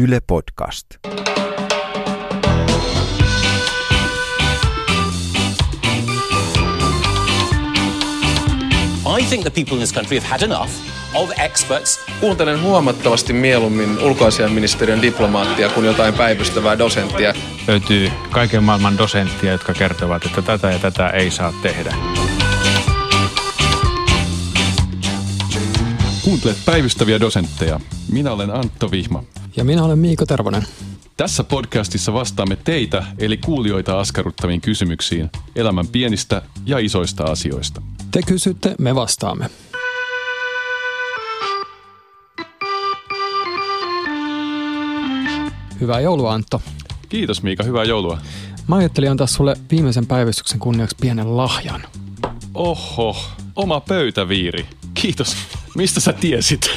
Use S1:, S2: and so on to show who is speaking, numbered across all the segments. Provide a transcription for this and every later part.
S1: Yle Podcast.
S2: I think the people in this country have had enough of experts.
S3: Kuuntelen huomattavasti mieluummin ulkoasiainministeriön diplomaattia kuin jotain päivystävää dosenttia.
S4: Löytyy kaiken maailman dosenttia, jotka kertovat, että tätä ja tätä ei saa tehdä.
S5: Kuuntelet päivystäviä dosentteja. Minä olen Antto Vihma.
S6: Ja minä olen Miiko Tervonen.
S5: Tässä podcastissa vastaamme teitä, eli kuulijoita askarruttaviin kysymyksiin elämän pienistä ja isoista asioista.
S6: Te kysytte, me vastaamme. Hyvää joulua Antto.
S5: Kiitos Miika, hyvää joulua.
S6: Mä ajattelin antaa sulle viimeisen päivystyksen kunniaksi pienen lahjan.
S5: Oho, oma pöytäviiri. Kiitos. Mistä sä tiesit?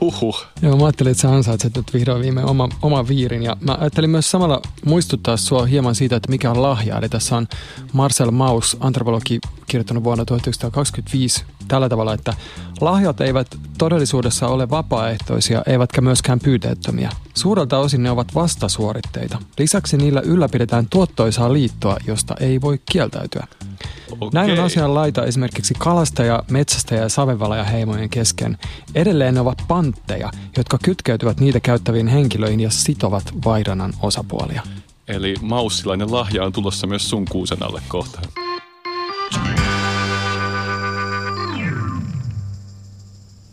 S5: Huhhuh.
S6: Joo, mä ajattelin, että sä ansaitset nyt vihdoin viimein oma, oma viirin. Ja mä ajattelin myös samalla muistuttaa sua hieman siitä, että mikä on lahja. Eli tässä on Marcel Maus, antropologi, kirjoittanut vuonna 1925 tällä tavalla, että lahjat eivät todellisuudessa ole vapaaehtoisia, eivätkä myöskään pyyteettömiä. Suurelta osin ne ovat vastasuoritteita. Lisäksi niillä ylläpidetään tuottoisaa liittoa, josta ei voi kieltäytyä.
S5: Okei.
S6: Näin on asian laita esimerkiksi kalastaja, metsästäjä ja savevalaja heimojen kesken. Edelleen ne ovat pantteja, jotka kytkeytyvät niitä käyttäviin henkilöihin ja sitovat vaihdannan osapuolia.
S5: Eli maussilainen lahja on tulossa myös sun kuusen alle kohta.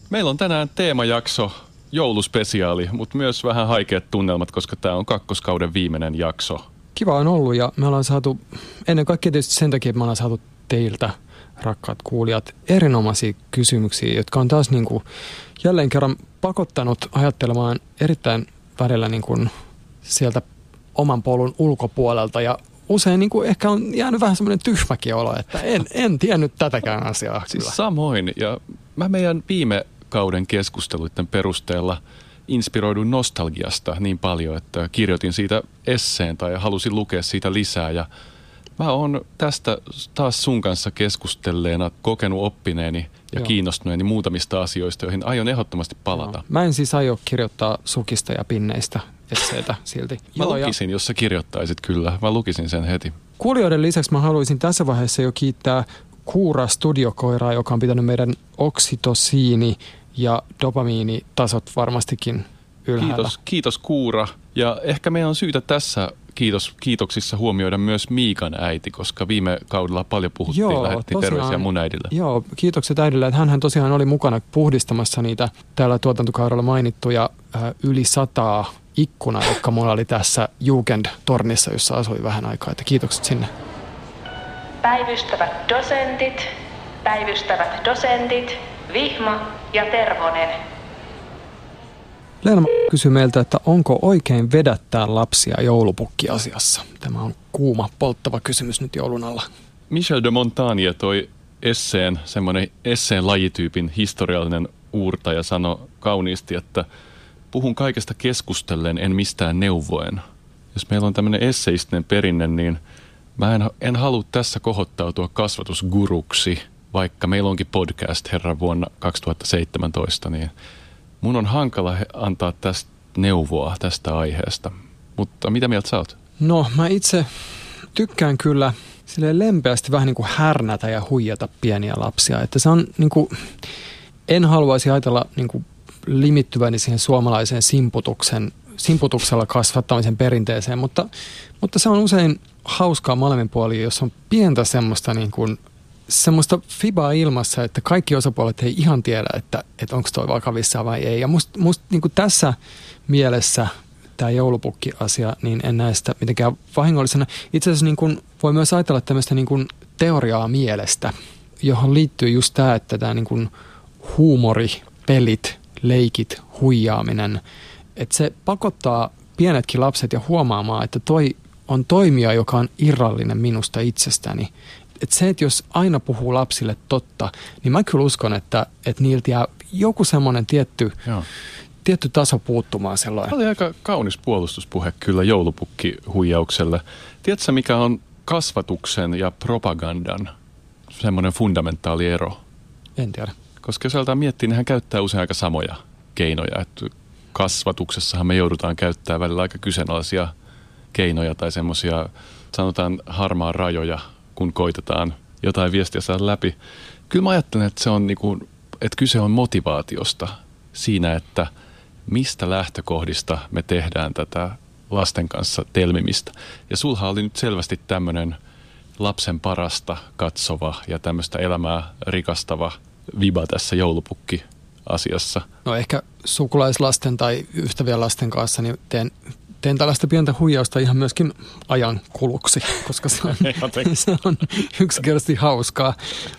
S5: Meillä on tänään teemajakso, jouluspesiaali, mutta myös vähän haikeat tunnelmat, koska tämä on kakkoskauden viimeinen jakso.
S6: Kiva on ollut ja me ollaan saatu, ennen kaikkea tietysti sen takia, että me ollaan saatu teiltä, rakkaat kuulijat, erinomaisia kysymyksiä, jotka on taas niin kuin jälleen kerran pakottanut ajattelemaan erittäin välillä niin kuin sieltä oman polun ulkopuolelta ja usein niin kuin ehkä on jäänyt vähän semmoinen tyhmäkin olo, että en, en tiennyt tätäkään asiaa
S5: Siis samoin, ja mä meidän viime kauden keskusteluiden perusteella inspiroiduin nostalgiasta niin paljon, että kirjoitin siitä esseen tai halusin lukea siitä lisää ja mä oon tästä taas sun kanssa keskustelleena kokenut oppineeni ja
S6: Joo.
S5: Kiinnostuneeni muutamista asioista, joihin aion ehdottomasti palata.
S6: Joo. Mä en siis aio kirjoittaa sukista ja pinneistä esseitä silti.
S5: Mä
S6: Joo, ja-
S5: lukisin, jos sä kirjoittaisit kyllä. Mä lukisin sen heti.
S6: Kuulijoiden lisäksi mä haluaisin tässä vaiheessa jo kiittää Kuura studiokoiraa, joka on pitänyt meidän oksitosiini ja dopamiinitasot varmastikin ylhäällä.
S5: Kiitos, kiitos Kuura. Ja ehkä meidän on syytä tässä kiitos, kiitoksissa huomioida myös Miikan äiti, koska viime kaudella paljon puhuttiin,
S6: Joo,
S5: lähettiin
S6: tosiaan.
S5: terveisiä mun äidille.
S6: Joo, kiitokset äidille, että hän tosiaan oli mukana puhdistamassa niitä täällä tuotantokaudella mainittuja äh, yli sataa ikkunaa, jotka mulla oli tässä Jugend-tornissa, jossa asuin vähän aikaa. Että kiitokset sinne.
S7: Päivystävät dosentit, päivystävät dosentit, Vihma ja Tervonen.
S6: Leena kysyy meiltä, että onko oikein vedättää lapsia joulupukkiasiassa? Tämä on kuuma, polttava kysymys nyt joulun alla.
S5: Michel de Montaigne toi esseen, semmoinen esseen lajityypin historiallinen uurtaja sanoi kauniisti, että puhun kaikesta keskustellen, en mistään neuvoen. Jos meillä on tämmöinen esseistinen perinne, niin mä en, en halua tässä kohottautua kasvatusguruksi, vaikka meillä onkin podcast herran vuonna 2017, niin mun on hankala antaa tästä neuvoa tästä aiheesta. Mutta mitä mieltä sä oot?
S6: No, mä itse tykkään kyllä sille lempeästi vähän niin kuin härnätä ja huijata pieniä lapsia. Että se on niin kuin, en haluaisi ajatella niin kuin limittyväni siihen suomalaiseen simputuksen, simputuksella kasvattamisen perinteeseen, mutta, mutta se on usein hauskaa molemmin puolin, jos on pientä semmoista niin kuin semmoista fibaa ilmassa, että kaikki osapuolet ei ihan tiedä, että, että onko toi vakavissaan vai ei. Ja musta must, niin tässä mielessä tämä joulupukki-asia, niin en näe sitä mitenkään vahingollisena. Itse asiassa niin kuin voi myös ajatella tämmöistä niin kuin teoriaa mielestä, johon liittyy just tämä, että tämä niin huumori, pelit, leikit, huijaaminen, että se pakottaa pienetkin lapset ja huomaamaan, että toi on toimija, joka on irrallinen minusta itsestäni. Et se, että jos aina puhuu lapsille totta, niin mä kyllä uskon, että, että niiltä jää joku semmoinen tietty,
S5: Joo.
S6: tietty taso puuttumaan sellainen.
S5: Tämä oli aika kaunis puolustuspuhe kyllä joulupukkihuijaukselle. Tiedätkö, mikä on kasvatuksen ja propagandan semmoinen fundamentaali ero?
S6: En tiedä.
S5: Koska jos aletaan miettiä, niin hän käyttää usein aika samoja keinoja. Että kasvatuksessahan me joudutaan käyttämään välillä aika kyseenalaisia keinoja tai semmoisia, sanotaan harmaan rajoja, kun koitetaan jotain viestiä saada läpi. Kyllä mä ajattelen, että se on niin kuin, että kyse on motivaatiosta siinä, että mistä lähtökohdista me tehdään tätä lasten kanssa telmimistä. Ja sulha oli nyt selvästi tämmöinen lapsen parasta katsova ja tämmöistä elämää rikastava viba tässä joulupukki asiassa.
S6: No ehkä sukulaislasten tai ystävien lasten kanssa niin teen, teen tällaista pientä huijausta ihan myöskin ajan kuluksi, koska se on, se on yksinkertaisesti hauskaa.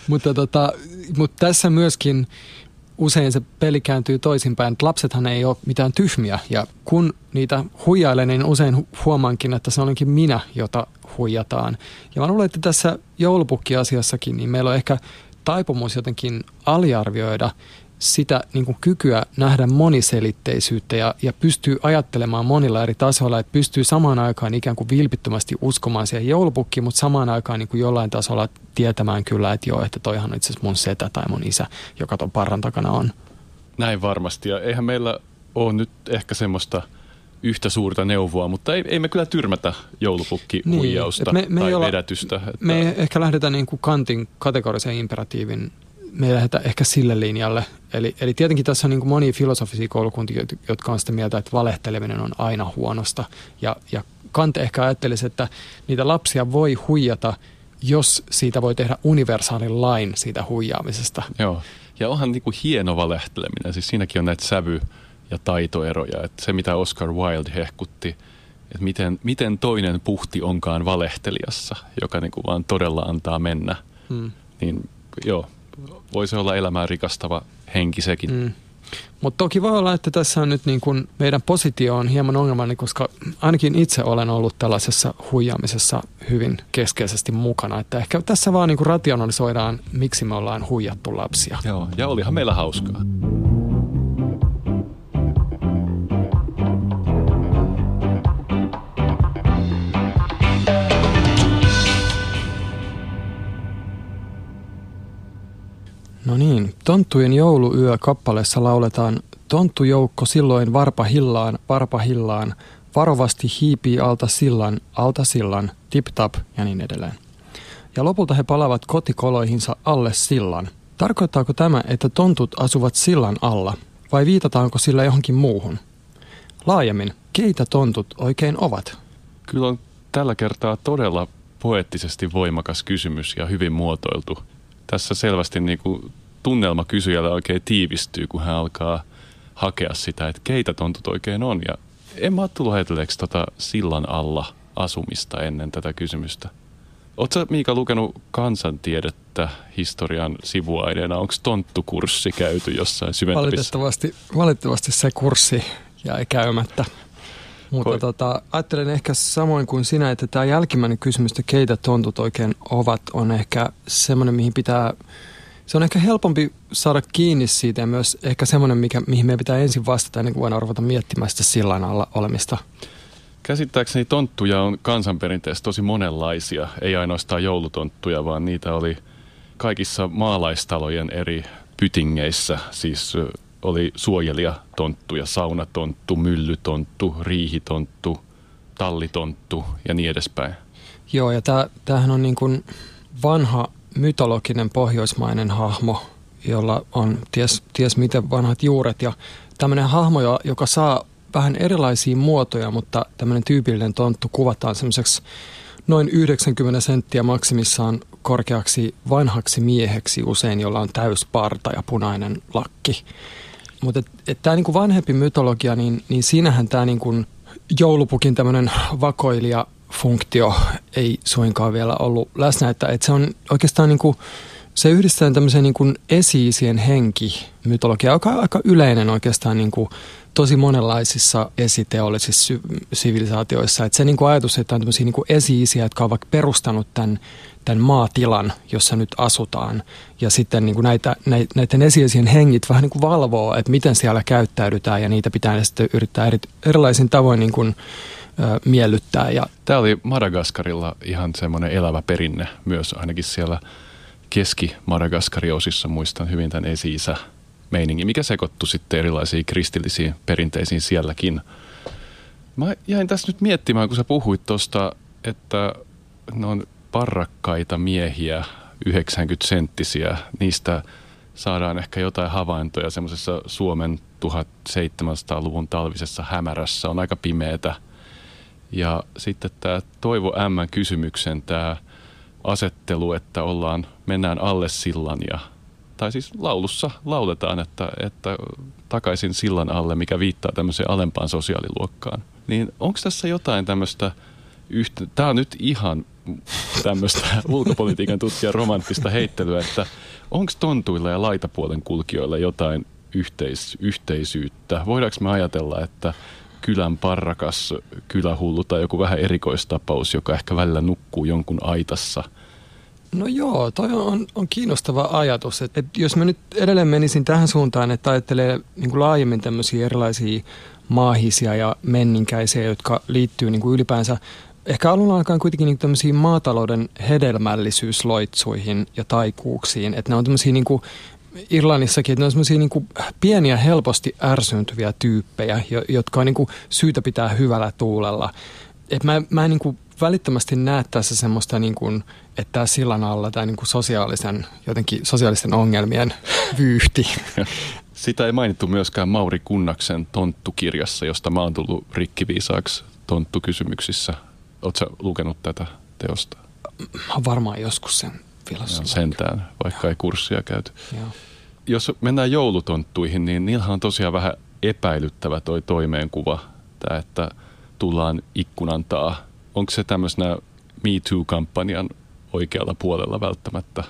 S6: Mutta, tota, mutta tässä myöskin usein se peli kääntyy toisinpäin, että lapsethan ei ole mitään tyhmiä ja kun niitä huijailen, niin usein huomaankin, että se onkin minä, jota huijataan. Ja mä luulen, että tässä joulupukki-asiassakin, niin meillä on ehkä taipumus jotenkin aliarvioida sitä niin kuin kykyä nähdä moniselitteisyyttä ja, ja pystyy ajattelemaan monilla eri tasoilla, että pystyy samaan aikaan ikään kuin vilpittömästi uskomaan siihen joulupukkiin, mutta samaan aikaan niin kuin jollain tasolla tietämään kyllä, että joo, että toihan on itse asiassa mun setä tai mun isä, joka ton parran takana on.
S5: Näin varmasti, ja eihän meillä ole nyt ehkä semmoista yhtä suurta neuvoa, mutta ei, ei me kyllä tyrmätä joulupukki-huijausta niin, me, me tai olla, vedätystä. Että...
S6: Me ehkä lähdetään niin kuin Kantin kategorisen imperatiivin me ei lähdetä ehkä sille linjalle. Eli, eli tietenkin tässä on niin kuin monia filosofisia koulukuntia, jotka on sitä mieltä, että valehteleminen on aina huonosta. Ja, ja Kant ehkä ajattelisi, että niitä lapsia voi huijata, jos siitä voi tehdä universaalin lain siitä huijaamisesta.
S5: Joo, ja onhan niin kuin hieno valehteleminen. Siis siinäkin on näitä sävy- ja taitoeroja. Että se, mitä Oscar Wilde hehkutti, että miten, miten toinen puhti onkaan valehtelijassa, joka niin kuin vaan todella antaa mennä. Hmm. Niin joo, voisi olla elämää rikastava henki sekin. Mm.
S6: Mutta toki voi olla, että tässä on nyt niin kun meidän positio on hieman ongelmallinen, koska ainakin itse olen ollut tällaisessa huijaamisessa hyvin keskeisesti mukana. Että ehkä tässä vaan niin rationalisoidaan, miksi me ollaan huijattu lapsia.
S5: Joo, ja olihan meillä hauskaa.
S6: No niin, Tonttujen jouluyö kappaleessa lauletaan Tonttujoukko silloin varpa hillaan, varpa hillaan, varovasti hiipii alta sillan, alta sillan, tip-tap ja niin edelleen. Ja lopulta he palavat kotikoloihinsa alle sillan. Tarkoittaako tämä, että tontut asuvat sillan alla, vai viitataanko sillä johonkin muuhun? Laajemmin, keitä tontut oikein ovat?
S5: Kyllä on tällä kertaa todella poeettisesti voimakas kysymys ja hyvin muotoiltu tässä selvästi niin kuin tunnelma kysyjällä oikein tiivistyy, kun hän alkaa hakea sitä, että keitä tontut oikein on. Ja en mä tullut ajatelleeksi tota sillan alla asumista ennen tätä kysymystä. Oletko Miika lukenut kansantiedettä historian sivuaineena? Onko tonttukurssi käyty jossain syventävissä?
S6: Valitettavasti, valitettavasti se kurssi jäi käymättä. Mutta Koi. tota, ajattelen ehkä samoin kuin sinä, että tämä jälkimmäinen kysymys, että keitä tontut oikein ovat, on ehkä semmoinen, mihin pitää, se on ehkä helpompi saada kiinni siitä ja myös ehkä semmoinen, mikä, mihin meidän pitää ensin vastata ennen kuin voidaan ruveta miettimään sitä sillan alla olemista.
S5: Käsittääkseni tonttuja on kansanperinteessä tosi monenlaisia, ei ainoastaan joulutonttuja, vaan niitä oli kaikissa maalaistalojen eri pytingeissä, siis oli suojelijatonttu ja saunatonttu, myllytonttu, riihitonttu, tallitonttu ja niin edespäin.
S6: Joo, ja tämähän on niin kuin vanha mytologinen pohjoismainen hahmo, jolla on ties, ties miten vanhat juuret. Ja tämmöinen hahmo, joka saa vähän erilaisia muotoja, mutta tämmöinen tyypillinen tonttu kuvataan semmoiseksi noin 90 senttiä maksimissaan korkeaksi vanhaksi mieheksi usein, jolla on täysparta ja punainen lakki. Mutta tämä niinku vanhempi mytologia, niin, niin siinähän tämä niinku joulupukin tämmöinen vakoilija funktio ei suinkaan vielä ollut läsnä, että, että se on oikeastaan niinku, se yhdistää tämmöisen niinku esiisien henki mytologia, joka on aika yleinen oikeastaan niinku tosi monenlaisissa esiteollisissa sivilisaatioissa. Että se niinku ajatus, että on tämmöisiä niinku esi-isiä, jotka ovat perustanut tämän tämän maatilan, jossa nyt asutaan. Ja sitten niin kuin näitä, näiden esiesien hengit vähän niin kuin valvoo, että miten siellä käyttäydytään ja niitä pitää sitten yrittää eri, erilaisin tavoin niin kuin, ö, miellyttää. Ja...
S5: Tämä oli Madagaskarilla ihan semmoinen elävä perinne myös ainakin siellä Keski-Madagaskarin osissa muistan hyvin tämän esi meiningi, mikä sekoittui sitten erilaisiin kristillisiin perinteisiin sielläkin. Mä jäin tässä nyt miettimään, kun sä puhuit tuosta, että ne on parrakkaita miehiä, 90 senttisiä, niistä saadaan ehkä jotain havaintoja semmoisessa Suomen 1700-luvun talvisessa hämärässä, on aika pimeätä. Ja sitten tämä Toivo M. kysymyksen tämä asettelu, että ollaan, mennään alle sillan ja tai siis laulussa lauletaan, että, että takaisin sillan alle, mikä viittaa tämmöiseen alempaan sosiaaliluokkaan. Niin onko tässä jotain tämmöistä, tämä on nyt ihan tämmöistä ulkopolitiikan tutkijan romanttista heittelyä, että onko tontuilla ja laitapuolen kulkijoilla jotain yhteis, yhteisyyttä? Voidaanko me ajatella, että kylän parrakas kylähullu tai joku vähän erikoistapaus, joka ehkä välillä nukkuu jonkun aitassa –
S6: No joo, toi on, on kiinnostava ajatus. Että et jos mä nyt edelleen menisin tähän suuntaan, että ajattelee niin kuin laajemmin tämmöisiä erilaisia maahisia ja menninkäisiä, jotka liittyy niin kuin ylipäänsä ehkä alun alkaen kuitenkin niin tämmöisiin maatalouden hedelmällisyysloitsuihin ja taikuuksiin. Että ne on tämmöisiä niin kuin Irlannissakin, että ne on semmoisia niin pieniä, helposti ärsyntyviä tyyppejä, jotka on niin kuin syytä pitää hyvällä tuulella. Et mä, mä en niin kuin välittömästi näe tässä semmoista, niin kuin, että tämä sillan alla tämä niin kuin sosiaalisen, jotenkin sosiaalisten ongelmien vyyhti.
S5: Sitä ei mainittu myöskään Mauri Kunnaksen tonttukirjassa, josta mä oon tullut rikkiviisaaksi tonttukysymyksissä. Oletko lukenut tätä teosta?
S6: Mä oon varmaan joskus sen filosofian.
S5: Sentään, vaikka ei kurssia käyty.
S6: Joo.
S5: Jos mennään joulutonttuihin, niin niillähän on tosiaan vähän epäilyttävä toi toimeenkuva. Tämä, että tullaan ikkunan taa onko se tämmöisenä Me Too-kampanjan oikealla puolella välttämättä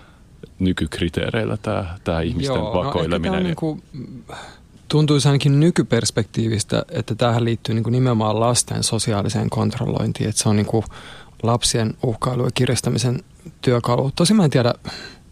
S5: nykykriteereillä tämä, tämä ihmisten Joo, no vakoileminen? No,
S6: niin kuin, tuntuisi ainakin nykyperspektiivistä, että tähän liittyy niin kuin nimenomaan lasten sosiaaliseen kontrollointiin, että se on niin kuin lapsien uhkailu ja kiristämisen työkalu. Tosin mä en tiedä,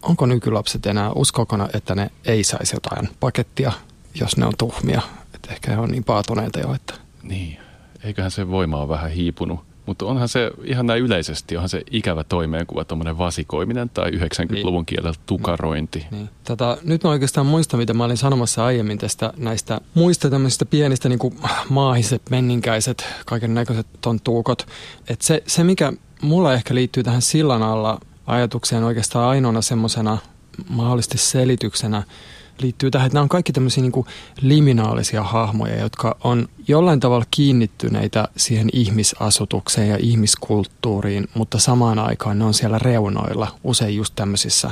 S6: onko nykylapset enää, uskokona, että ne ei saisi jotain pakettia, jos ne on tuhmia. Että ehkä he on niin paatuneita jo, että...
S5: Niin, eiköhän se voima ole vähän hiipunut. Mutta onhan se ihan näin yleisesti, onhan se ikävä toimeenkuva, tuommoinen vasikoiminen tai 90-luvun niin. kielellä tukarointi.
S6: Niin. Tota, nyt mä oikeastaan muistan, mitä mä olin sanomassa aiemmin tästä näistä muista tämmöisistä pienistä niin maahiset, menninkäiset, kaiken näköiset tontuukot. Että se, se, mikä mulla ehkä liittyy tähän sillan alla ajatukseen oikeastaan ainoana semmoisena mahdollisesti selityksenä, liittyy tähän, että nämä on kaikki tämmöisiä niin kuin liminaalisia hahmoja, jotka on jollain tavalla kiinnittyneitä siihen ihmisasutukseen ja ihmiskulttuuriin, mutta samaan aikaan ne on siellä reunoilla, usein just tämmöisissä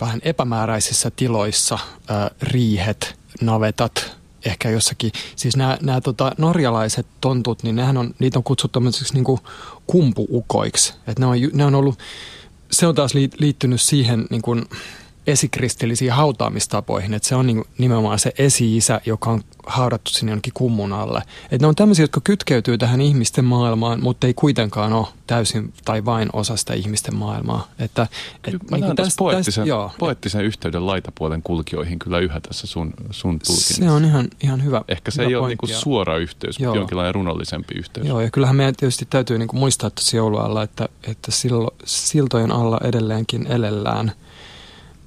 S6: vähän epämääräisissä tiloissa, ää, riihet, navetat, ehkä jossakin, siis nämä, nämä tota, norjalaiset tontut, niin nehän on, niitä on kutsuttu tämmöisiksi niin kumpuukoiksi, että ne on, ne on ollut, se on taas liittynyt siihen niin kuin, esikristillisiin hautaamistapoihin, että se on niin, nimenomaan se esi-isä, joka on haudattu sinne jonnekin kummun alle. Että ne on tämmöisiä, jotka kytkeytyy tähän ihmisten maailmaan, mutta ei kuitenkaan ole täysin tai vain osa sitä ihmisten maailmaa. Että,
S5: et, Mä niin tästä, poettisen, tästä, poettisen yhteyden laitapuolen kulkijoihin kyllä yhä tässä sun, sun tulkinnassa.
S6: Se on ihan, ihan hyvä.
S5: Ehkä se
S6: hyvä
S5: ei ole niinku suora yhteys, joo. mutta jonkinlainen runollisempi yhteys.
S6: Joo, ja kyllähän meidän tietysti täytyy niinku muistaa tuossa joulualla, että, että sillo, siltojen alla edelleenkin elellään –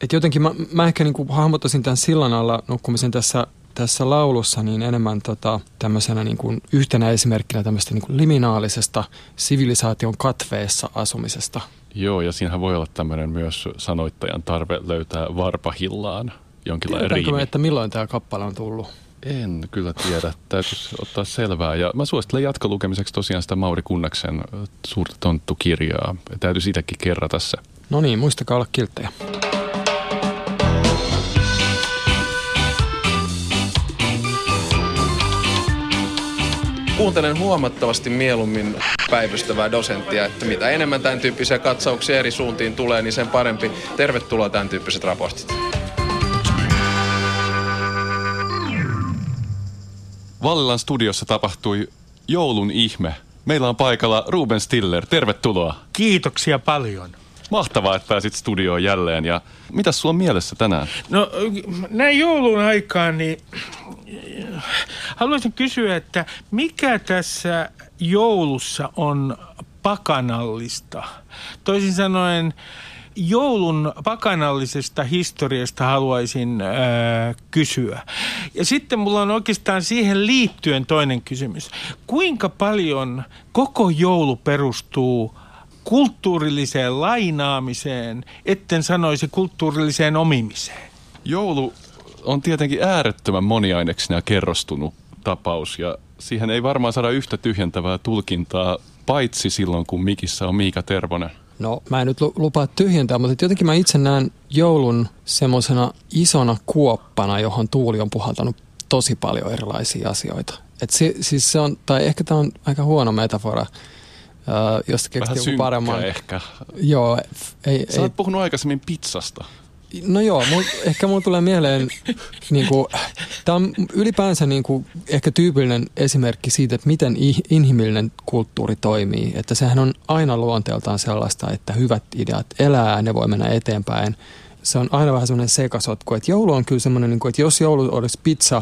S6: et jotenkin mä, mä ehkä niin kuin hahmottaisin tämän sillan alla nukkumisen tässä, tässä laulussa niin enemmän tota, tämmöisenä niin kuin yhtenä esimerkkinä tämmöistä niin kuin liminaalisesta sivilisaation katveessa asumisesta.
S5: Joo, ja siinähän voi olla tämmöinen myös sanoittajan tarve löytää varpahillaan jonkinlainen riimi.
S6: Me, että milloin tämä kappale on tullut?
S5: En kyllä tiedä. Täytyisi ottaa selvää. Ja mä suosittelen jatkolukemiseksi tosiaan sitä Mauri Kunnaksen suurta tonttukirjaa. Täytyisi itsekin kerrata se.
S6: No niin, muistakaa olla kilttejä.
S3: Kuuntelen huomattavasti mieluummin päivystävää dosenttia, että mitä enemmän tämän tyyppisiä katsauksia eri suuntiin tulee, niin sen parempi. Tervetuloa tämän tyyppiset raportit.
S5: Vallilan studiossa tapahtui joulun ihme. Meillä on paikalla Ruben Stiller. Tervetuloa.
S1: Kiitoksia paljon.
S5: Mahtavaa, että pääsit studioon jälleen. Ja mitä sulla on mielessä tänään?
S1: No näin joulun aikaan, niin haluaisin kysyä, että mikä tässä joulussa on pakanallista? Toisin sanoen, joulun pakanallisesta historiasta haluaisin ää, kysyä. Ja sitten mulla on oikeastaan siihen liittyen toinen kysymys. Kuinka paljon koko joulu perustuu kulttuurilliseen lainaamiseen, etten sanoisi kulttuurilliseen omimiseen?
S5: Joulu on tietenkin äärettömän moniaineksena kerrostunut tapaus ja siihen ei varmaan saada yhtä tyhjentävää tulkintaa, paitsi silloin kun mikissä on Miika Tervonen.
S6: No mä en nyt lupaa tyhjentää, mutta jotenkin mä itse näen joulun semmoisena isona kuoppana, johon tuuli on puhaltanut tosi paljon erilaisia asioita. Et si, siis se on, tai ehkä tämä on aika huono metafora, Uh, jos keksit joku paremman.
S5: ehkä.
S6: Joo. Ei,
S5: Sä ei. oot puhunut aikaisemmin pizzasta.
S6: No joo, mul, ehkä mulla tulee mieleen, niin kuin, tämä on ylipäänsä niin kuin, ehkä tyypillinen esimerkki siitä, että miten inhimillinen kulttuuri toimii. Että sehän on aina luonteeltaan sellaista, että hyvät ideat elää, ne voi mennä eteenpäin. Se on aina vähän semmoinen sekasotku, että joulu on kyllä semmoinen, niin kuin, että jos joulu olisi pizza,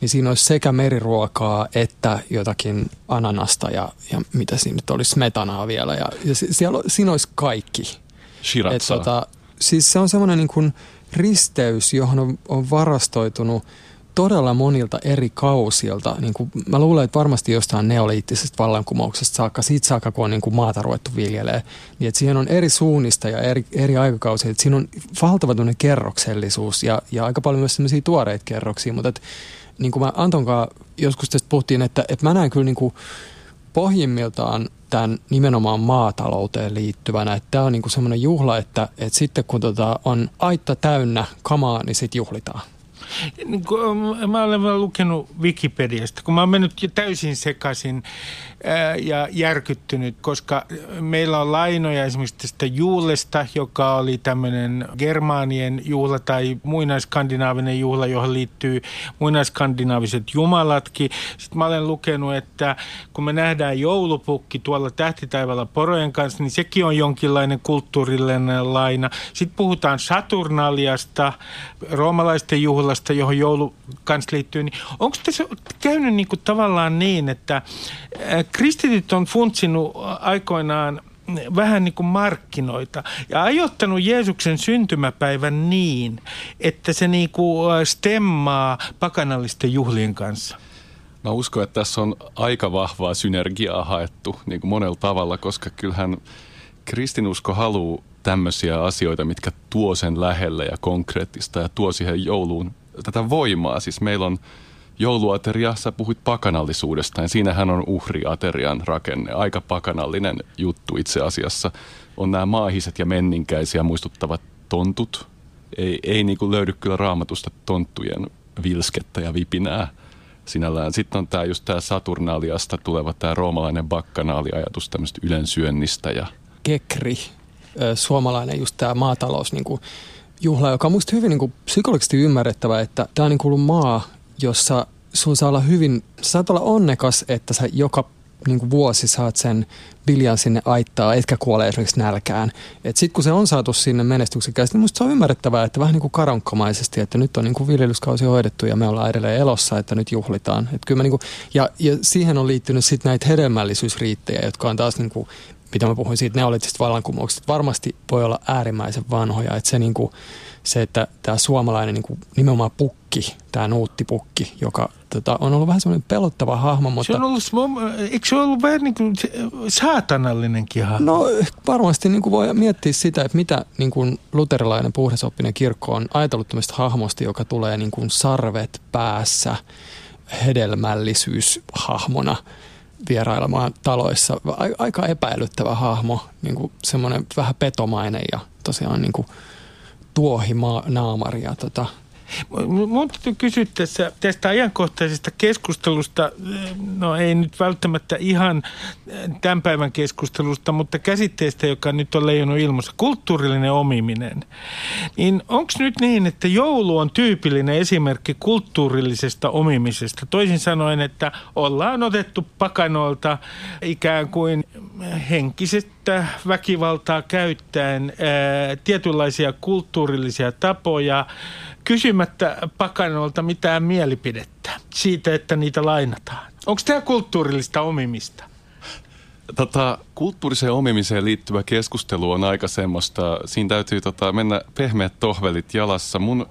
S6: niin siinä olisi sekä meriruokaa että jotakin ananasta ja, ja mitä siinä nyt olisi, smetanaa vielä. Ja, ja siellä, siinä olisi kaikki.
S5: Shiratsaa. Et, tota,
S6: siis se on semmoinen niin kuin risteys, johon on, on varastoitunut todella monilta eri kausilta. Niin kuin, mä luulen, että varmasti jostain neoliittisesta vallankumouksesta saakka, siitä saakka kun on niin kuin maata ruvettu viljelee, niin että siihen on eri suunnista ja eri, eri aikakausia. Että siinä on valtava kerroksellisuus ja, ja aika paljon myös sellaisia tuoreita kerroksia, mutta että, niin kuin mä Antonkaan joskus tästä puhuttiin, että, että mä näen kyllä niin kuin pohjimmiltaan tämän nimenomaan maatalouteen liittyvänä. Tämä on niin semmoinen juhla, että, että sitten kun tota on aitta täynnä kamaa, niin sitten juhlitaan.
S1: Niin mä olen lukenut Wikipediasta, kun mä oon mennyt täysin sekaisin ja järkyttynyt, koska meillä on lainoja esimerkiksi tästä juulesta, joka oli tämmöinen germaanien juhla tai muinaiskandinaavinen juhla, johon liittyy muinaiskandinaaviset jumalatkin. Sitten mä olen lukenut, että kun me nähdään joulupukki tuolla tähtitaivalla porojen kanssa, niin sekin on jonkinlainen kulttuurillinen laina. Sitten puhutaan Saturnaliasta, roomalaisten juhlasta, johon joulu kanssa liittyy. Niin onko tässä käynyt niin kuin tavallaan niin, että kristityt on funtsinut aikoinaan vähän niin kuin markkinoita ja ajoittanut Jeesuksen syntymäpäivän niin, että se niin kuin stemmaa pakanallisten juhlien kanssa.
S5: Mä uskon, että tässä on aika vahvaa synergiaa haettu niin kuin monella tavalla, koska kyllähän kristinusko haluaa tämmöisiä asioita, mitkä tuo sen lähelle ja konkreettista ja tuo siihen jouluun tätä voimaa. Siis meillä on jouluateria, sä puhuit pakanallisuudesta, ja siinähän on uhriaterian rakenne. Aika pakanallinen juttu itse asiassa. On nämä maahiset ja menninkäisiä muistuttavat tontut. Ei, ei niin kuin löydy kyllä raamatusta tonttujen vilskettä ja vipinää sinällään. Sitten on tämä just tämä Saturnaliasta tuleva tämä roomalainen bakkanaaliajatus tämmöistä ylensyönnistä. Ja...
S6: Kekri, suomalainen just tämä maatalous niin kuin juhla, joka on musta hyvin niin kuin psykologisesti ymmärrettävä, että tämä on niin kuin ollut maa, jossa sun saa olla hyvin, sä saat olla onnekas, että sä joka niin kuin vuosi saat sen viljan sinne aittaa, etkä kuole esimerkiksi nälkään. Sitten kun se on saatu sinne menestyksekkäästi, niin musta se on ymmärrettävää, että vähän niin kuin että nyt on niin kuin viljelyskausi hoidettu ja me ollaan edelleen elossa, että nyt juhlitaan. Et kyllä niin kuin, ja, ja siihen on liittynyt sitten näitä hedelmällisyysriittejä, jotka on taas niin kuin, mitä mä puhuin siitä neoliittisesta vallankumouksesta, varmasti voi olla äärimmäisen vanhoja. Että se, niin kuin, se että tämä suomalainen niin kuin, nimenomaan pukki, tämä nuuttipukki, joka tota, on ollut vähän semmoinen pelottava hahmo. Mutta...
S1: Se on ollut, eikö se ollut vähän niin kuin saatanallinenkin hahmo?
S6: No varmasti niin kuin voi miettiä sitä, että mitä niin kuin luterilainen puhdasoppinen kirkko on ajatellut tämmöistä hahmosta, joka tulee niin kuin sarvet päässä hedelmällisyyshahmona – vierailemaan taloissa. Aika epäilyttävä hahmo, niin kuin semmoinen vähän petomainen ja tosiaan niin kuin tuohinaamari ja tota,
S1: Mun täytyy kysyä tässä, tästä ajankohtaisesta keskustelusta, no ei nyt välttämättä ihan tämän päivän keskustelusta, mutta käsitteestä, joka nyt on leijunut ilmassa, kulttuurillinen omiminen. Niin onko nyt niin, että joulu on tyypillinen esimerkki kulttuurillisesta omimisesta? Toisin sanoen, että ollaan otettu pakanoilta ikään kuin henkisestä väkivaltaa käyttäen ää, tietynlaisia kulttuurillisia tapoja, kysymättä pakanolta mitään mielipidettä siitä, että niitä lainataan. Onko tämä kulttuurillista omimista?
S5: Tota, kulttuuriseen omimiseen liittyvä keskustelu on aika semmoista, siinä täytyy tota, mennä pehmeät tohvelit jalassa. Mun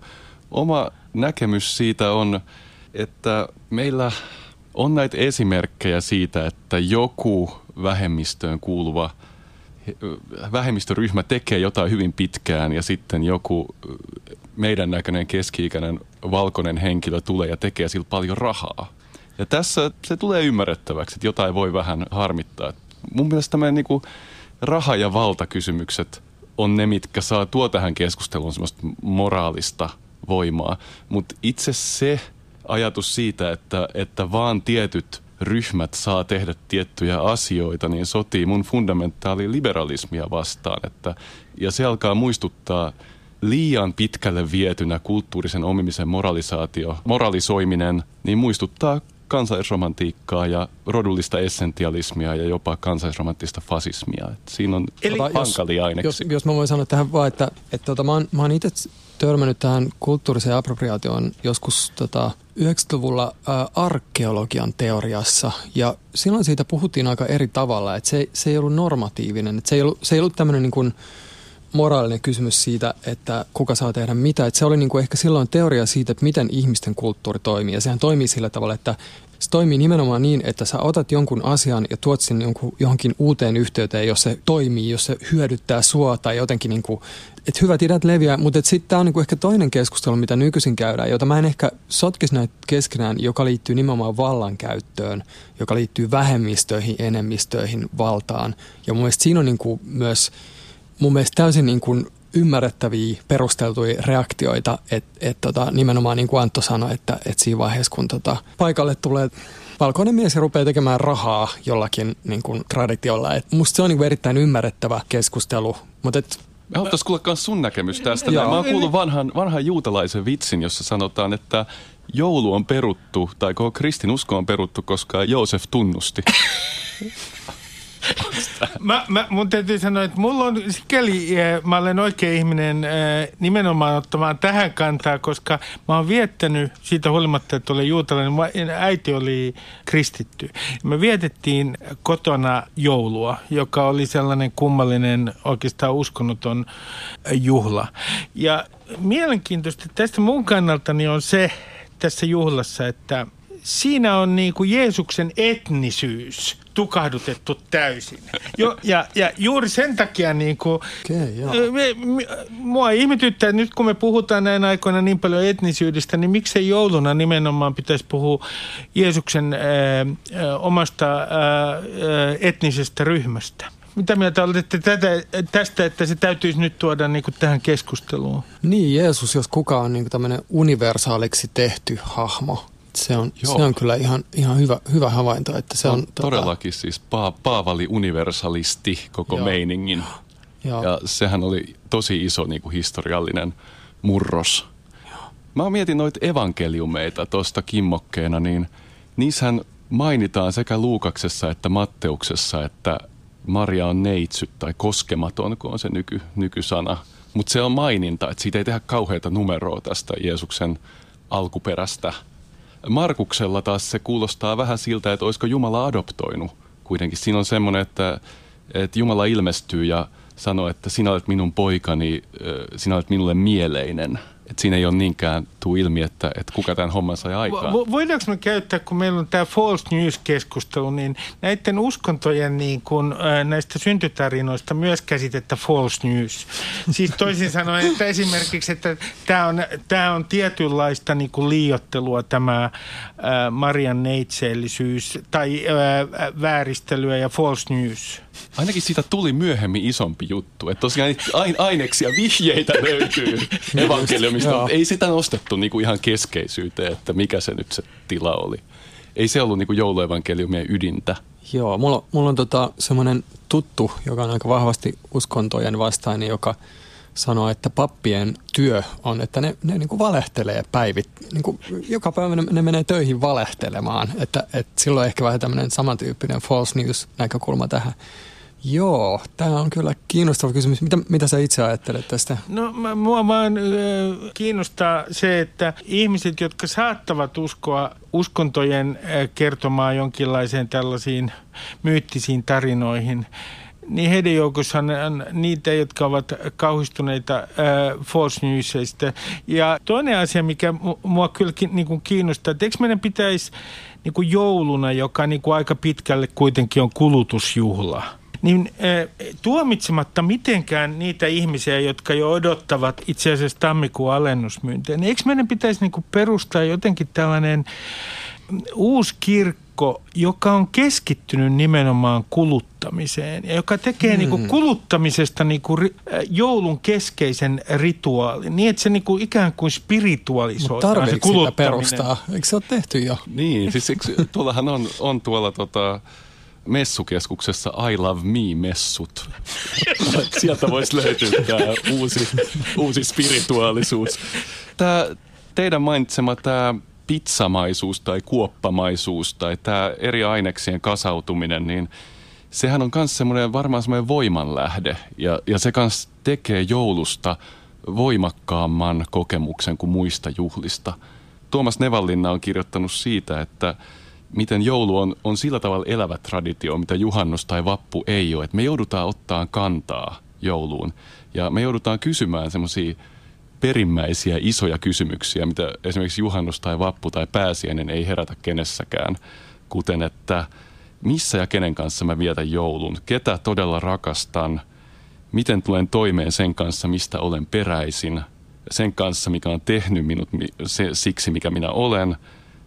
S5: oma näkemys siitä on, että meillä on näitä esimerkkejä siitä, että joku vähemmistöön kuuluva vähemmistöryhmä tekee jotain hyvin pitkään ja sitten joku meidän näköinen keski-ikäinen valkoinen henkilö tulee ja tekee sillä paljon rahaa. Ja tässä se tulee ymmärrettäväksi, että jotain voi vähän harmittaa. Mun mielestä tämmöinen niin raha- ja valtakysymykset on ne, mitkä saa tuo tähän keskusteluun semmoista moraalista voimaa. Mutta itse se ajatus siitä, että, että vaan tietyt ryhmät saa tehdä tiettyjä asioita, niin sotii mun fundamentaali liberalismia vastaan. Että, ja se alkaa muistuttaa liian pitkälle vietynä kulttuurisen omimisen moralisaatio, moralisoiminen, niin muistuttaa kansallisromantiikkaa ja rodullista essentialismia ja jopa kansallisromanttista fasismia. Et siinä on Eli hankalia
S6: aineksia. Jos, jos mä voin sanoa tähän vaan, että, että tota, mä oon, mä oon itse törmännyt tähän kulttuuriseen appropriaatioon joskus tota, 90-luvulla ä, arkeologian teoriassa. Ja silloin siitä puhuttiin aika eri tavalla, että se, se ei ollut normatiivinen. Että se ei ollut, se ei ollut tämmöinen niin kuin, moraalinen kysymys siitä, että kuka saa tehdä mitä. Että se oli niin kuin ehkä silloin teoria siitä, että miten ihmisten kulttuuri toimii. Ja sehän toimii sillä tavalla, että se toimii nimenomaan niin, että sä otat jonkun asian ja tuot sen jonkun, johonkin uuteen yhteyteen, jos se toimii, jos se hyödyttää sua tai jotenkin niin kuin, että hyvät ideat leviää, mutta sitten tämä on niin kuin ehkä toinen keskustelu, mitä nykyisin käydään, jota mä en ehkä sotkisi näitä keskenään, joka liittyy nimenomaan vallankäyttöön, joka liittyy vähemmistöihin, enemmistöihin, valtaan. Ja mun mielestä siinä on niin kuin myös mun mielestä täysin niin kuin ymmärrettäviä, perusteltuja reaktioita, että et tota, nimenomaan niin kuin Antto sanoi, että et siinä vaiheessa kun tota, paikalle tulee valkoinen mies ja rupeaa tekemään rahaa jollakin niin kuin traditiolla. Et musta se on niin kuin erittäin ymmärrettävä keskustelu, mutta et
S5: Mä haluaisin kuulla myös sun näkemys tästä. Mä oon kuullut vanhan, vanhan juutalaisen vitsin, jossa sanotaan, että joulu on peruttu, tai koko kristinusko on peruttu, koska Joosef tunnusti.
S1: mä, mä, mun täytyy sanoa, että mulla on sikäli, eh, mä olen oikein ihminen eh, nimenomaan ottamaan tähän kantaa, koska mä oon viettänyt siitä huolimatta, että olen juutalainen, äiti oli kristitty. Me vietettiin kotona joulua, joka oli sellainen kummallinen, oikeastaan uskonnoton juhla. Ja mielenkiintoista tästä mun kannaltani on se tässä juhlassa, että siinä on niin kuin Jeesuksen etnisyys tukahdutettu täysin. Jo, ja, ja juuri sen takia niin kuin, okay, me, me, mua ihmetyttää, että nyt kun me puhutaan näin aikoina niin paljon etnisyydestä, niin miksei jouluna nimenomaan pitäisi puhua Jeesuksen ää, omasta ää, etnisestä ryhmästä? Mitä mieltä olette tätä, tästä, että se täytyisi nyt tuoda niin kuin tähän keskusteluun?
S6: Niin, Jeesus, jos kuka on niin tämmöinen universaaliksi tehty hahmo, se on, se on kyllä ihan, ihan hyvä, hyvä havainto. Että se on, on
S5: todellakin tota... siis pa- Paavali universalisti koko Joo. meiningin. Joo. Ja sehän oli tosi iso niin kuin historiallinen murros. Joo. Mä mietin noita evankeliumeita tuosta kimmokkeena, niin niissähän mainitaan sekä Luukaksessa että Matteuksessa, että Maria on neitsyt tai koskematon, kun on se nyky, nykysana. Mutta se on maininta, että siitä ei tehdä kauheita numeroa tästä Jeesuksen alkuperästä – Markuksella taas se kuulostaa vähän siltä, että olisiko Jumala adoptoinut kuitenkin. Siinä on semmoinen, että, että Jumala ilmestyy ja sanoo, että sinä olet minun poikani, sinä olet minulle mieleinen – että siinä ei ole niinkään tuu ilmi, että, että kuka tämän homman sai aikaan.
S1: Vo, voidaanko me käyttää, kun meillä on tämä false news-keskustelu, niin näiden uskontojen niin kun, näistä syntytarinoista myös käsitettä false news. Siis toisin sanoen, että esimerkiksi, että tämä on, tämä on tietynlaista niin kuin liiottelua tämä ää, Marian neitseellisyys tai ää, vääristelyä ja false news.
S5: Ainakin siitä tuli myöhemmin isompi juttu. Että tosiaan aineksia, vihjeitä löytyy evankeliumista. Ei sitä nostettu niinku ihan keskeisyyteen, että mikä se nyt se tila oli. Ei se ollut niinku jouluevankeliumien ydintä.
S6: Joo, mulla, mulla on tota semmoinen tuttu, joka on aika vahvasti uskontojen vastainen, joka sanoo, että pappien työ on, että ne, ne niin kuin valehtelee päivit. Niin kuin joka päivä ne, ne menee töihin valehtelemaan. Että, että silloin ehkä vähän tämmöinen samantyyppinen false news näkökulma tähän. Joo, tämä on kyllä kiinnostava kysymys. Mitä, mitä sä itse ajattelet tästä?
S1: No mä, mua vaan äh, kiinnostaa se, että ihmiset, jotka saattavat uskoa uskontojen kertomaan jonkinlaiseen tällaisiin myyttisiin tarinoihin, niin heidän joukossa on niitä, jotka ovat kauhistuneita äh, false newsista. Ja toinen asia, mikä mua kyllä ki, niin kiinnostaa, että eikö meidän pitäisi niin jouluna, joka niin aika pitkälle kuitenkin on kulutusjuhla, niin äh, tuomitsematta mitenkään niitä ihmisiä, jotka jo odottavat itse asiassa tammikuun alennusmyyntiä, niin eikö meidän pitäisi niin kuin perustaa jotenkin tällainen uusi kirkko, joka on keskittynyt nimenomaan kuluttamiseen ja joka tekee hmm. niin kuin kuluttamisesta niin kuin äh, joulun keskeisen rituaalin, niin että se niin kuin ikään kuin spiritualisoidaan
S6: se kuluttaminen. sitä perustaa? Eikö se ole tehty jo?
S5: Niin, siis eikö, tuollahan on, on tuolla tota, messukeskuksessa I Love Me-messut. Sieltä voisi löytyä tämä uusi, uusi spirituaalisuus. Tämä teidän mainitsema tämä pizzamaisuus tai kuoppamaisuus tai tämä eri aineksien kasautuminen, niin sehän on myös semmoinen varmaan semmoinen voimanlähde ja, ja se kanssa tekee joulusta voimakkaamman kokemuksen kuin muista juhlista. Tuomas Nevallinna on kirjoittanut siitä, että miten joulu on, on sillä tavalla elävä traditio, mitä juhannus tai vappu ei ole. Että me joudutaan ottaa kantaa jouluun ja me joudutaan kysymään semmoisia perimmäisiä isoja kysymyksiä, mitä esimerkiksi juhannus tai vappu tai pääsiäinen ei herätä kenessäkään. Kuten, että missä ja kenen kanssa mä vietän joulun, ketä todella rakastan, miten tulen toimeen sen kanssa, mistä olen peräisin, sen kanssa, mikä on tehnyt minut se, siksi, mikä minä olen,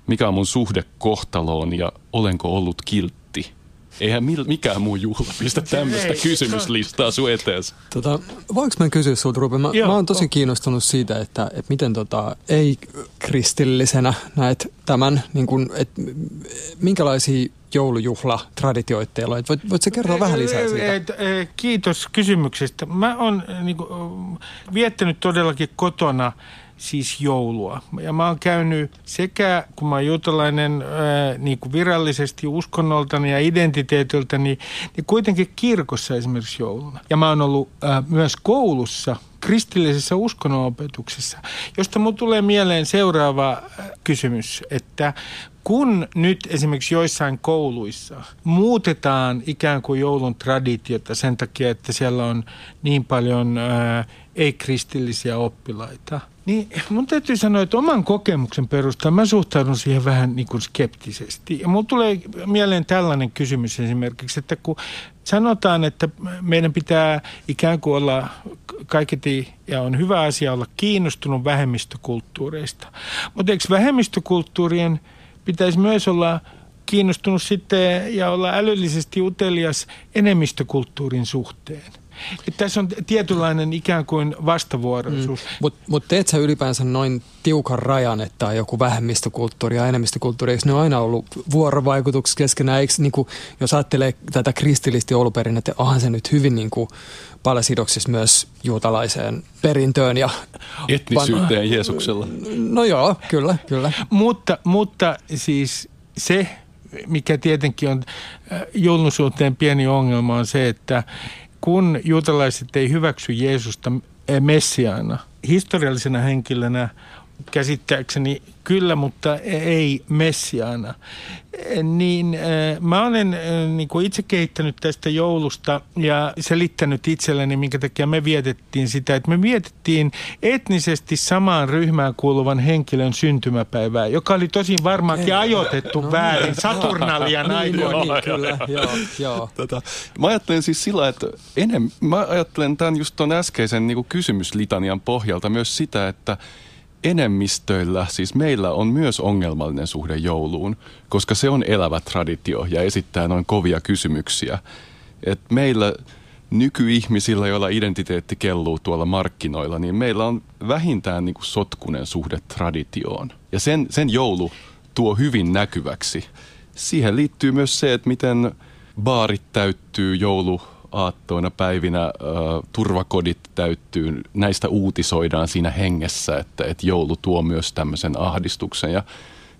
S5: mikä on mun suhde kohtaloon ja olenko ollut kiltti. Eihän mikään muu juhla pistä tämmöistä kysymyslistaa sun etees.
S6: Tota, voinko mä kysyä sulta, Ruben? Mä, mä oon tosi kiinnostunut siitä, että, että miten tota, ei-kristillisenä näet tämän, niin kun, että minkälaisia joulujuhla-traditioita teillä on. Voit, voitko kertoa vähän lisää siitä?
S1: Kiitos kysymyksestä. Mä oon niin kuin, viettänyt todellakin kotona siis joulua. Ja mä oon käynyt sekä, kun mä oon juutalainen ää, niin kuin virallisesti uskonnoltani ja identiteetiltäni, niin, niin kuitenkin kirkossa esimerkiksi jouluna. Ja mä oon ollut ää, myös koulussa kristillisessä uskonnonopetuksessa, josta mun tulee mieleen seuraava kysymys, että kun nyt esimerkiksi joissain kouluissa muutetaan ikään kuin joulun traditiota sen takia, että siellä on niin paljon ää, ei-kristillisiä oppilaita, niin mun täytyy sanoa, että oman kokemuksen perusteella mä suhtaudun siihen vähän niin kuin skeptisesti. Ja mun tulee mieleen tällainen kysymys esimerkiksi, että kun sanotaan, että meidän pitää ikään kuin olla kaiketi, ja on hyvä asia olla kiinnostunut vähemmistökulttuureista. Mutta eikö vähemmistökulttuurien pitäisi myös olla kiinnostunut sitten ja olla älyllisesti utelias enemmistökulttuurin suhteen? Että tässä on tietynlainen ikään kuin vastavuoroisuus. Mm.
S6: Mutta mut teet sä ylipäänsä noin tiukan rajan, että on joku vähemmistökulttuuri ja enemmistökulttuuri, eikö ne ole aina ollut vuorovaikutuksessa keskenään? Eikö, niin kuin, jos ajattelee tätä kristillistä jouluperinnettä, onhan se nyt hyvin niin kuin, paljon sidoksissa myös juutalaiseen perintöön. Ja
S5: Etnisyyteen van... Jeesuksella.
S6: No joo, kyllä, kyllä.
S1: mutta, mutta siis se, mikä tietenkin on äh, joulun suhteen pieni ongelma, on se, että kun juutalaiset ei hyväksy Jeesusta messiaana, historiallisena henkilönä käsittääkseni kyllä, mutta ei messiaana. Niin äh, mä olen äh, niin kuin itse kehittänyt tästä joulusta ja selittänyt itselleni, minkä takia me vietettiin sitä, että me vietettiin etnisesti samaan ryhmään kuuluvan henkilön syntymäpäivää, joka oli tosi varmaankin ajoitettu no, väärin niin. Saturnalian niin, aikoina.
S6: Niin, kyllä, joo, joo.
S5: Tota, mä ajattelen siis sillä, että enem, mä ajattelen tämän just tuon äskeisen niin kysymyslitanian pohjalta myös sitä, että enemmistöillä, siis meillä on myös ongelmallinen suhde jouluun, koska se on elävä traditio ja esittää noin kovia kysymyksiä. Et meillä nykyihmisillä, joilla identiteetti kelluu tuolla markkinoilla, niin meillä on vähintään niin kuin sotkunen suhde traditioon. Ja sen, sen joulu tuo hyvin näkyväksi. Siihen liittyy myös se, että miten baarit täyttyy joulu aattoina päivinä turvakodit täyttyy. Näistä uutisoidaan siinä hengessä, että, että joulu tuo myös tämmöisen ahdistuksen. Ja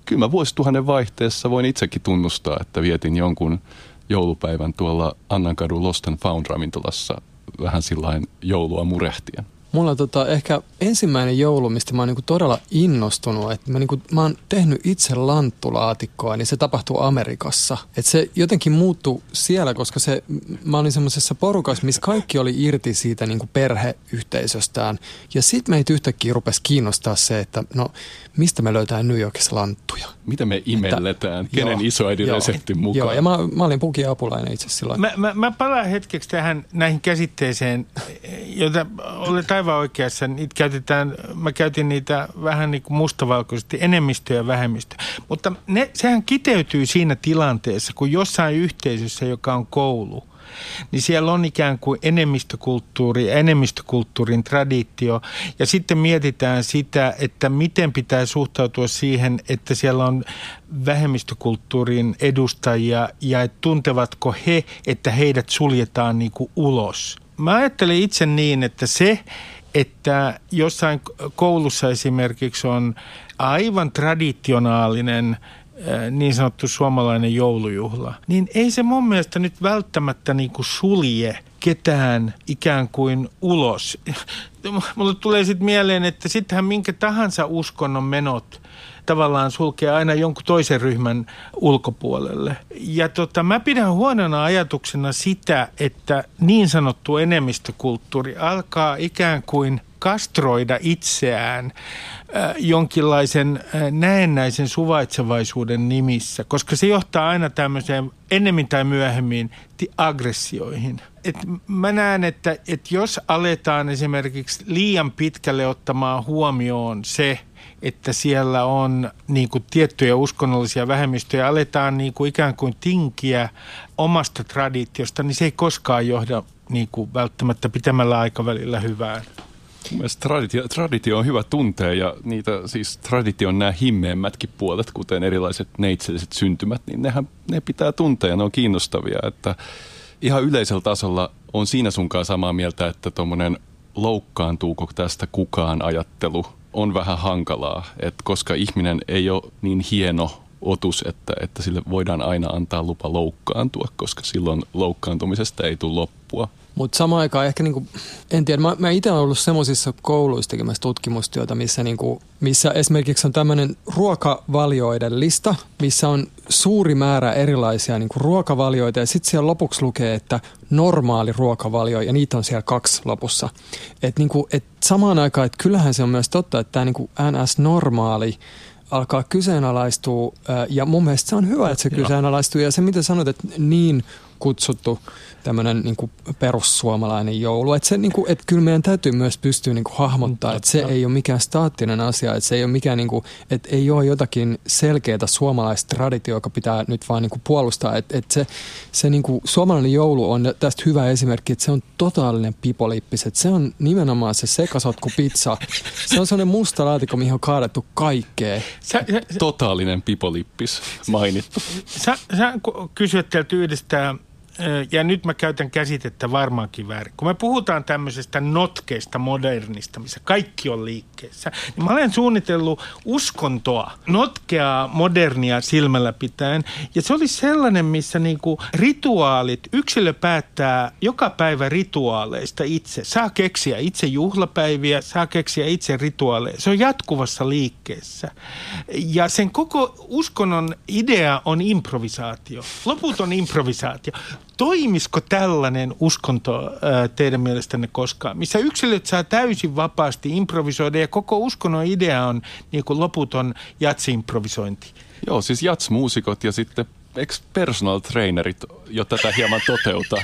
S5: kyllä mä vuosituhannen vaihteessa voin itsekin tunnustaa, että vietin jonkun joulupäivän tuolla Annankadun Lost and Found ravintolassa vähän sillain joulua murehtien.
S6: Mulla on tota, ehkä ensimmäinen joulu, mistä mä oon niinku todella innostunut, että mä, niinku, mä oon tehnyt itse lanttulaatikkoa, niin se tapahtuu Amerikassa. Et se jotenkin muuttui siellä, koska se, mä olin semmoisessa porukassa, missä kaikki oli irti siitä niinku perheyhteisöstään. Ja sitten meitä yhtäkkiä rupesi kiinnostaa se, että no mistä me löytää New Yorkissa lanttuja.
S5: Mitä me imelletään? Että, Kenen joo, isoäidin joo, reseptin mukaan?
S6: Joo, ja mä, mä olin pukin apulainen itse silloin.
S1: Mä, mä, mä palaan hetkeksi tähän näihin käsitteeseen, joita olet aivan oikeassa. Niitä käytetään, mä käytin niitä vähän niin kuin mustavalkoisesti, enemmistö ja vähemmistö. Mutta ne, sehän kiteytyy siinä tilanteessa, kun jossain yhteisössä, joka on koulu, niin siellä on ikään kuin enemmistökulttuuri, enemmistökulttuurin traditio. Ja sitten mietitään sitä, että miten pitää suhtautua siihen, että siellä on vähemmistökulttuurin edustajia ja tuntevatko he, että heidät suljetaan niin kuin ulos. Mä ajattelen itse niin, että se, että jossain koulussa esimerkiksi on aivan traditionaalinen niin sanottu suomalainen joulujuhla, niin ei se mun mielestä nyt välttämättä niin kuin sulje ketään ikään kuin ulos. Mulle tulee sitten mieleen, että sittenhän minkä tahansa uskonnon menot tavallaan sulkee aina jonkun toisen ryhmän ulkopuolelle. Ja tota, mä pidän huonona ajatuksena sitä, että niin sanottu enemmistökulttuuri alkaa ikään kuin kastroida itseään äh, jonkinlaisen äh, näennäisen suvaitsevaisuuden nimissä, koska se johtaa aina tämmöiseen ennemmin tai myöhemmin aggressioihin. Et mä näen, että, että jos aletaan esimerkiksi liian pitkälle ottamaan huomioon se, että siellä on niin kuin tiettyjä uskonnollisia vähemmistöjä, aletaan niin kuin ikään kuin tinkiä omasta traditiosta, niin se ei koskaan johda niin kuin välttämättä pitämällä aikavälillä hyvään.
S5: Mielestäni traditio, traditio on hyvä tuntea ja niitä siis tradition nämä himmeemmätkin puolet, kuten erilaiset neitselliset syntymät, niin nehän, ne pitää tuntea ja ne on kiinnostavia. Että ihan yleisellä tasolla on siinä sunkaan samaa mieltä, että tuommoinen loukkaantuuko tästä kukaan ajattelu on vähän hankalaa, että koska ihminen ei ole niin hieno otus, että, että sille voidaan aina antaa lupa loukkaantua, koska silloin loukkaantumisesta ei tule loppua.
S6: Mutta samaan aikaan ehkä, niinku, en tiedä, mä, mä itse olen ollut semmoisissa kouluissa tekemässä tutkimustyötä, missä, niinku, missä esimerkiksi on tämmöinen ruokavalioiden lista, missä on suuri määrä erilaisia niinku, ruokavalioita ja sitten siellä lopuksi lukee, että normaali ruokavalio ja niitä on siellä kaksi lopussa. Et, niinku, et samaan aikaan, että kyllähän se on myös totta, että tämä niinku, NS-normaali alkaa kyseenalaistua ja mun mielestä se on hyvä, että se kyseenalaistuu ja se mitä sanot, että niin kutsuttu tämmöinen niin kuin perussuomalainen joulu. Että niin kuin, että kyllä meidän täytyy myös pystyä niin kuin hahmottaa, että se ei ole mikään staattinen asia, että se ei ole mikään, niin kuin, että ei ole jotakin selkeää suomalaista traditio, joka pitää nyt vaan niin kuin puolustaa. Että, että se, se niin kuin, suomalainen joulu on tästä hyvä esimerkki, että se on totaalinen pipolippis, että se on nimenomaan se sekasotku pizza. Se on sellainen musta laatikko, mihin on kaadettu kaikkea. Sä,
S5: sä, totaalinen pipolippis mainittu.
S1: Sä, sä kysyt yhdestä ja nyt mä käytän käsitettä varmaankin väärin. Kun me puhutaan tämmöisestä notkeista modernista, missä kaikki on liikkeessä, niin mä olen suunnitellut uskontoa, notkeaa modernia silmällä pitäen. Ja se oli sellainen, missä niinku rituaalit, yksilö päättää joka päivä rituaaleista itse. Saa keksiä itse juhlapäiviä, saa keksiä itse rituaaleja. Se on jatkuvassa liikkeessä. Ja sen koko uskonnon idea on improvisaatio, loputon improvisaatio toimisiko tällainen uskonto teidän mielestänne koskaan, missä yksilöt saa täysin vapaasti improvisoida ja koko uskonnon idea on niin kuin loputon jatsi-improvisointi?
S5: Joo, siis jats-muusikot ja sitten eikö personal trainerit jo tätä hieman toteuta?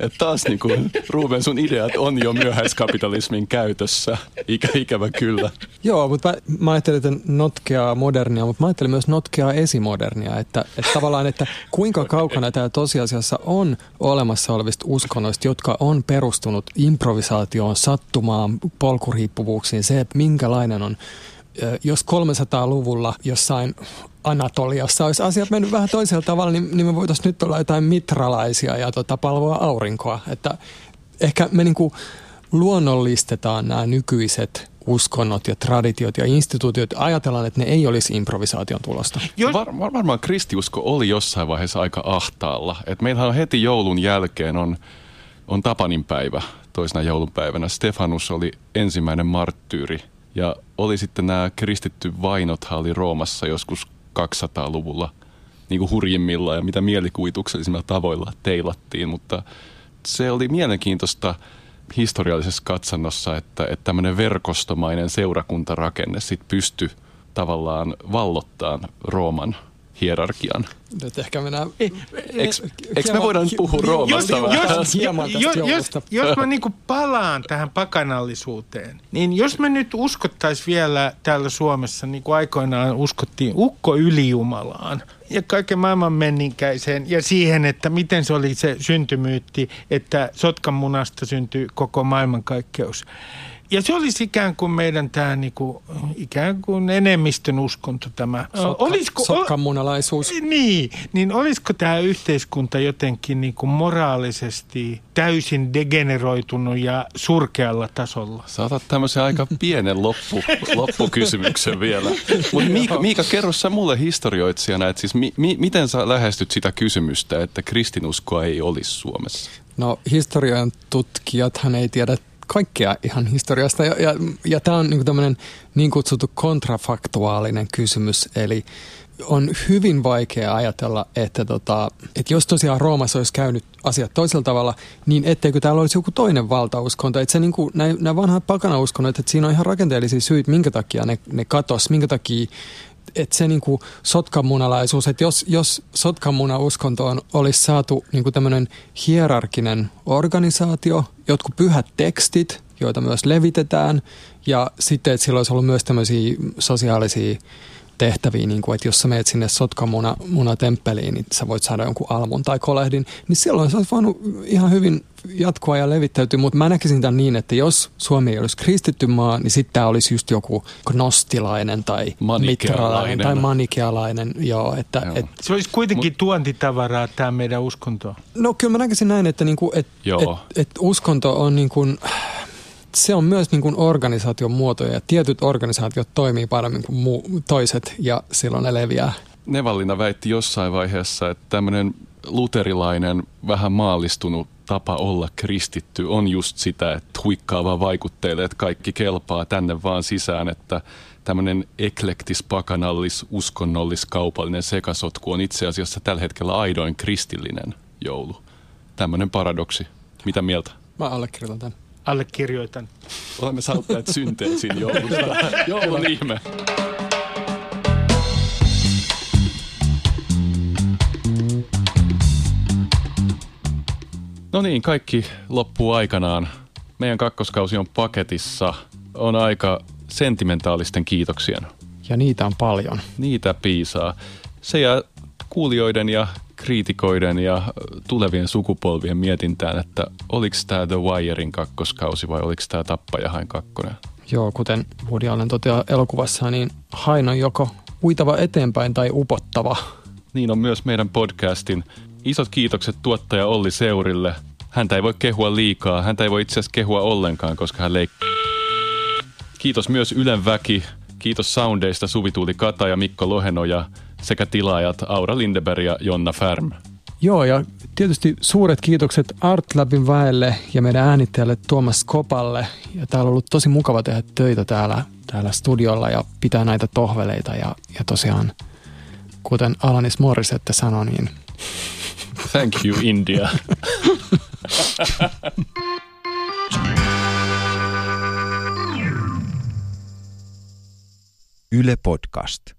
S5: Että taas niin kuin, Ruben, sun ideat on jo myöhäiskapitalismin käytössä, Ikä, ikävä kyllä.
S6: Joo, mutta mä, mä ajattelin, että notkeaa modernia, mutta mä ajattelin myös notkeaa esimodernia, että, että tavallaan, että kuinka kaukana tämä tosiasiassa on olemassa olevista uskonnoista, jotka on perustunut improvisaatioon, sattumaan, polkuriippuvuuksiin, se, että minkälainen on jos 300-luvulla jossain Anatoliassa olisi asiat mennyt vähän toisella tavalla, niin, niin me voitaisiin nyt olla jotain mitralaisia ja tota, palvoa aurinkoa. Että ehkä me niinku luonnollistetaan nämä nykyiset uskonnot ja traditiot ja instituutiot, ajatellaan, että ne ei olisi improvisaation tulosta.
S5: Jos... Var, var, varmaan kristiusko oli jossain vaiheessa aika ahtaalla. Et meillähän on heti joulun jälkeen on, on Tapanin päivä toisena joulupäivänä. Stefanus oli ensimmäinen marttyyri ja oli sitten nämä kristitty vainothan oli Roomassa joskus 200-luvulla niin kuin hurjimmilla ja mitä mielikuvituksellisilla tavoilla teilattiin, mutta se oli mielenkiintoista historiallisessa katsannossa, että, että tämmöinen verkostomainen seurakuntarakenne sit pystyi tavallaan vallottaan Rooman hierarkian.
S6: Nyt ehkä mennään...
S5: Eikö me voidaan puhua Roomasta
S1: jos, jos, jos, jos, jos mä niinku palaan tähän pakanallisuuteen, niin jos me nyt uskottaisiin vielä täällä Suomessa, niin kuin aikoinaan uskottiin ukko ylijumalaan ja kaiken maailman menninkäiseen ja siihen, että miten se oli se syntymyytti, että sotkan munasta syntyi koko maailmankaikkeus ja se olisi ikään kuin meidän tämä niinku, ikään kuin enemmistön uskonto tämä.
S6: Sotka, olisiko, sotkamunalaisuus.
S1: Niin, niin olisiko tämä yhteiskunta jotenkin niinku moraalisesti täysin degeneroitunut ja surkealla tasolla?
S5: Saatat tämmöisen aika pienen loppu, loppukysymyksen vielä. Mutta Miika, Miika, kerro sä mulle historioitsijana, että siis mi, mi, miten sä lähestyt sitä kysymystä, että kristinuskoa ei olisi Suomessa?
S6: No historian tutkijathan ei tiedä kaikkea ihan historiasta. Ja, ja, ja tämä on niin tämmöinen niin kutsuttu kontrafaktuaalinen kysymys, eli on hyvin vaikea ajatella, että, tota, että jos tosiaan Roomassa olisi käynyt asiat toisella tavalla, niin etteikö täällä olisi joku toinen valtauskonto. Että se niin kuin, nämä vanhat pakanauskonnot, että siinä on ihan rakenteellisia syitä, minkä takia ne, ne katos, minkä takia että se niin sotkamunalaisuus, että jos, jos sotkamunauskontoon olisi saatu niin tämmöinen hierarkinen organisaatio, jotkut pyhät tekstit, joita myös levitetään, ja sitten, että sillä olisi ollut myös tämmöisiä sosiaalisia tehtäviä, niin kuin, että jos sä meet sinne sotkamuna temppeliin, niin sä voit saada jonkun almun tai kolehdin, niin silloin se olisi voinut ihan hyvin jatkua ja levittäytyä, mutta mä näkisin tämän niin, että jos Suomi ei olisi kristitty maa, niin sitten tämä olisi just joku gnostilainen tai mitralainen tai manikealainen. Joo, että, joo. Et,
S1: se olisi kuitenkin Mut, tuontitavaraa tämä meidän uskonto.
S6: No kyllä mä näkisin näin, että niinku, et, et, et uskonto on niin kuin, se on myös niin kuin organisaation muotoja ja tietyt organisaatiot toimii paremmin kuin muu, toiset ja silloin ne leviää.
S5: Nevallina väitti jossain vaiheessa, että tämmöinen luterilainen, vähän maallistunut tapa olla kristitty on just sitä, että huikkaava vaikutteille, että kaikki kelpaa tänne vaan sisään, että tämmöinen eklektis, pakanallis, uskonnollis, kaupallinen sekasotku on itse asiassa tällä hetkellä aidoin kristillinen joulu. Tämmöinen paradoksi. Mitä mieltä?
S6: Mä allekirjoitan tämän.
S1: Allekirjoitan.
S5: Olemme saattaneet synteesin joulusta. Joulun ihme. No niin, kaikki loppuu aikanaan. Meidän kakkoskausi on paketissa. On aika sentimentaalisten kiitoksien.
S6: Ja niitä on paljon.
S5: Niitä piisaa. Se jää kuulijoiden ja kriitikoiden ja tulevien sukupolvien mietintään, että oliko tämä The Wirein kakkoskausi vai oliko tämä Tappajahain kakkonen?
S6: Joo, kuten Woody Allen toteaa elokuvassa, niin hain on joko uitava eteenpäin tai upottava.
S5: Niin on myös meidän podcastin. Isot kiitokset tuottaja Olli Seurille. Häntä ei voi kehua liikaa, häntä ei voi itse asiassa kehua ollenkaan, koska hän leik... Kiitos myös Ylen väki. Kiitos soundeista Suvi Tuuli Kata ja Mikko Lohenoja sekä tilaajat Aura Lindeberg ja Jonna Färm.
S6: Joo, ja tietysti suuret kiitokset Artlabin väelle ja meidän äänittäjälle Tuomas Kopalle. Ja täällä on ollut tosi mukava tehdä töitä täällä, täällä studiolla ja pitää näitä tohveleita. Ja, ja tosiaan, kuten Alanis Morissette sanoi, niin...
S5: Thank you, India.
S8: Yle Podcast.